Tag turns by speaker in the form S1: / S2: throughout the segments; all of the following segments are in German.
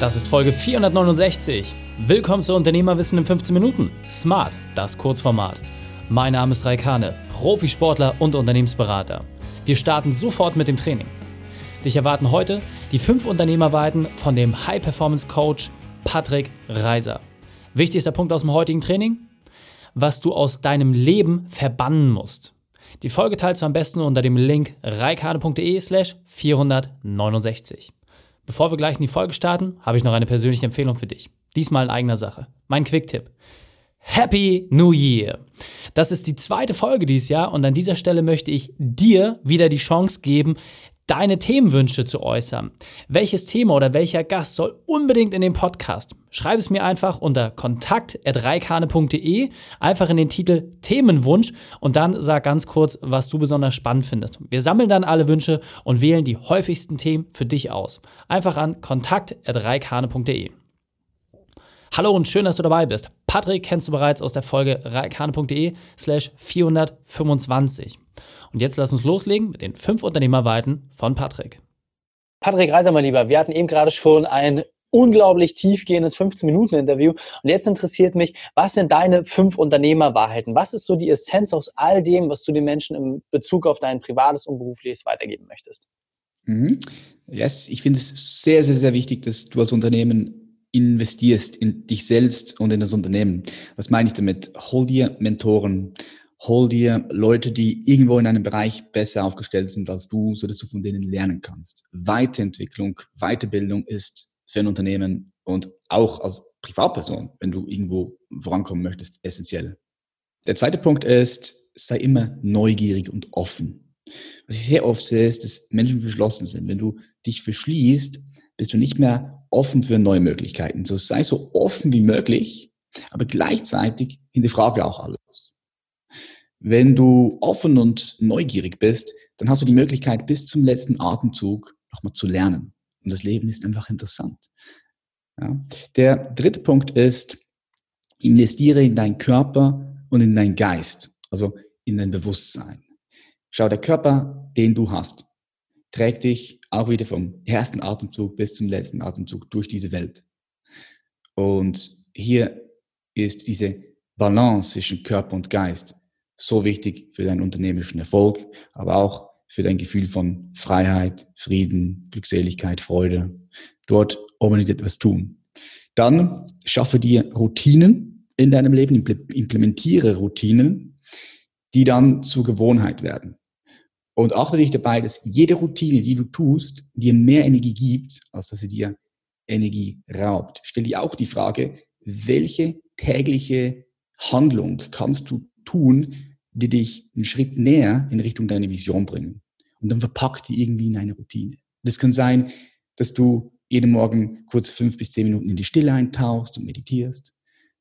S1: Das ist Folge 469. Willkommen zu Unternehmerwissen in 15 Minuten. Smart, das Kurzformat. Mein Name ist Raikane, Profisportler und Unternehmensberater. Wir starten sofort mit dem Training. Dich erwarten heute die fünf Unternehmerweiten von dem High Performance Coach Patrick Reiser. Wichtigster Punkt aus dem heutigen Training? Was du aus deinem Leben verbannen musst. Die Folge teilst du am besten unter dem Link reikane.de slash 469. Bevor wir gleich in die Folge starten, habe ich noch eine persönliche Empfehlung für dich. Diesmal in eigener Sache. Mein Quick-Tipp. Happy New Year! Das ist die zweite Folge dieses Jahr und an dieser Stelle möchte ich dir wieder die Chance geben, deine Themenwünsche zu äußern. Welches Thema oder welcher Gast soll unbedingt in den Podcast? Schreib es mir einfach unter kontakt.reikane.de, einfach in den Titel Themenwunsch und dann sag ganz kurz, was du besonders spannend findest. Wir sammeln dann alle Wünsche und wählen die häufigsten Themen für dich aus. Einfach an kontakt.reikane.de. Hallo und schön, dass du dabei bist. Patrick kennst du bereits aus der Folge reikane.de slash 425. Und jetzt lass uns loslegen mit den fünf Unternehmerweiten von Patrick.
S2: Patrick Reiser, mein Lieber, wir hatten eben gerade schon ein unglaublich tiefgehendes 15-Minuten-Interview. Und jetzt interessiert mich, was sind deine fünf Unternehmerwahrheiten? Was ist so die Essenz aus all dem, was du den Menschen im Bezug auf dein privates und berufliches weitergeben möchtest?
S3: Mhm. Yes, ich finde es sehr, sehr, sehr wichtig, dass du als Unternehmen investierst in dich selbst und in das Unternehmen. Was meine ich damit? Hol dir Mentoren, hol dir Leute, die irgendwo in einem Bereich besser aufgestellt sind als du, so dass du von denen lernen kannst. Weiterentwicklung, Weiterbildung ist für ein Unternehmen und auch als Privatperson, wenn du irgendwo vorankommen möchtest, essentiell. Der zweite Punkt ist, sei immer neugierig und offen. Was ich sehr oft sehe, ist, dass Menschen verschlossen sind. Wenn du dich verschließt, bist du nicht mehr offen für neue Möglichkeiten. So sei so offen wie möglich, aber gleichzeitig hinterfrage auch alles. Wenn du offen und neugierig bist, dann hast du die Möglichkeit, bis zum letzten Atemzug nochmal zu lernen. Und das Leben ist einfach interessant. Ja. Der dritte Punkt ist, investiere in deinen Körper und in deinen Geist, also in dein Bewusstsein. Schau, der Körper, den du hast, trägt dich auch wieder vom ersten Atemzug bis zum letzten Atemzug durch diese Welt. Und hier ist diese Balance zwischen Körper und Geist so wichtig für deinen unternehmerischen Erfolg, aber auch für dein Gefühl von Freiheit, Frieden, Glückseligkeit, Freude. Dort unbedingt etwas tun. Dann schaffe dir Routinen in deinem Leben, implementiere Routinen, die dann zur Gewohnheit werden. Und achte dich dabei, dass jede Routine, die du tust, dir mehr Energie gibt, als dass sie dir Energie raubt. Stell dir auch die Frage, welche tägliche Handlung kannst du tun, die dich einen Schritt näher in Richtung deiner Vision bringen. Und dann verpackt die irgendwie in eine Routine. Das kann sein, dass du jeden Morgen kurz fünf bis zehn Minuten in die Stille eintauchst und meditierst.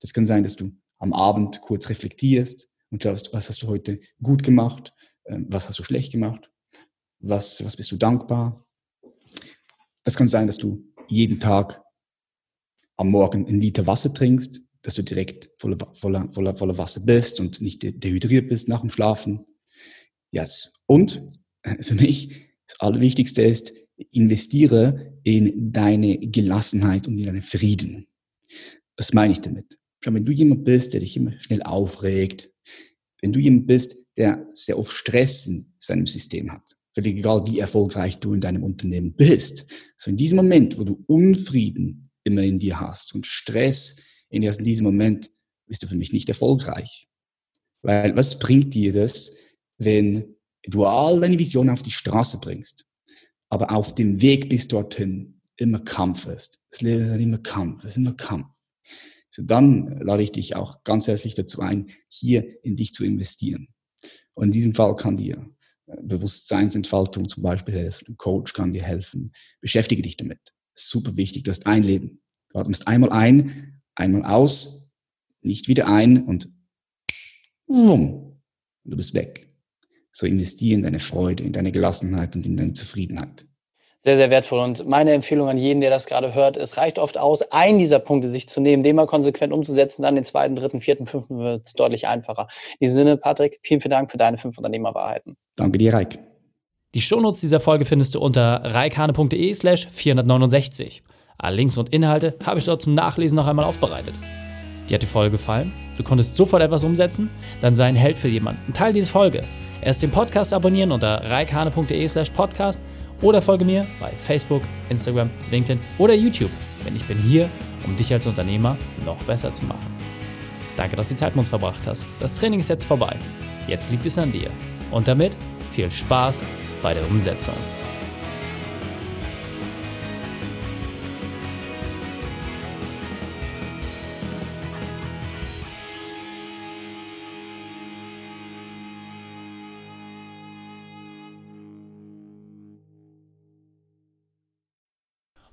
S3: Das kann sein, dass du am Abend kurz reflektierst und schaust, was hast du heute gut gemacht, ähm, was hast du schlecht gemacht, was, was bist du dankbar. Das kann sein, dass du jeden Tag am Morgen ein Liter Wasser trinkst dass du direkt voller, voller, voller, voller Wasser bist und nicht dehydriert bist nach dem Schlafen. Yes. Und äh, für mich das Allerwichtigste ist, investiere in deine Gelassenheit und in deinen Frieden. Was meine ich damit? Schau, wenn du jemand bist, der dich immer schnell aufregt, wenn du jemand bist, der sehr oft Stress in seinem System hat, völlig egal, wie erfolgreich du in deinem Unternehmen bist, so in diesem Moment, wo du Unfrieden immer in dir hast und Stress in erst in diesem Moment bist du für mich nicht erfolgreich. Weil was bringt dir das, wenn du all deine Visionen auf die Straße bringst, aber auf dem Weg bis dorthin immer Kampf ist. Das Leben ist immer Kampf, es ist immer Kampf. So dann lade ich dich auch ganz herzlich dazu ein, hier in dich zu investieren. Und in diesem Fall kann dir äh, Bewusstseinsentfaltung zum Beispiel helfen, ein Coach kann dir helfen. Beschäftige dich damit. Super wichtig. Du hast ein Leben. Du atmest einmal ein einmal aus, nicht wieder ein und wumm, du bist weg. So investieren in deine Freude, in deine Gelassenheit und in deine Zufriedenheit.
S2: Sehr, sehr wertvoll. Und meine Empfehlung an jeden, der das gerade hört, es reicht oft aus, einen dieser Punkte sich zu nehmen, den mal konsequent umzusetzen, dann den zweiten, dritten, vierten, fünften wird es deutlich einfacher. In diesem Sinne, Patrick, vielen, vielen Dank für deine fünf Unternehmerwahrheiten.
S3: Danke dir, Reik.
S1: Die Shownotes dieser Folge findest du unter reikane.de slash 469. Alle Links und Inhalte habe ich dort zum Nachlesen noch einmal aufbereitet. Dir hat die Folge gefallen? Du konntest sofort etwas umsetzen? Dann sei ein Held für jemanden. Teil diese Folge. Erst den Podcast abonnieren unter reikane.de slash podcast oder folge mir bei Facebook, Instagram, LinkedIn oder YouTube, denn ich bin hier, um dich als Unternehmer noch besser zu machen. Danke, dass du die Zeit mit uns verbracht hast. Das Training ist jetzt vorbei. Jetzt liegt es an dir. Und damit viel Spaß bei der Umsetzung.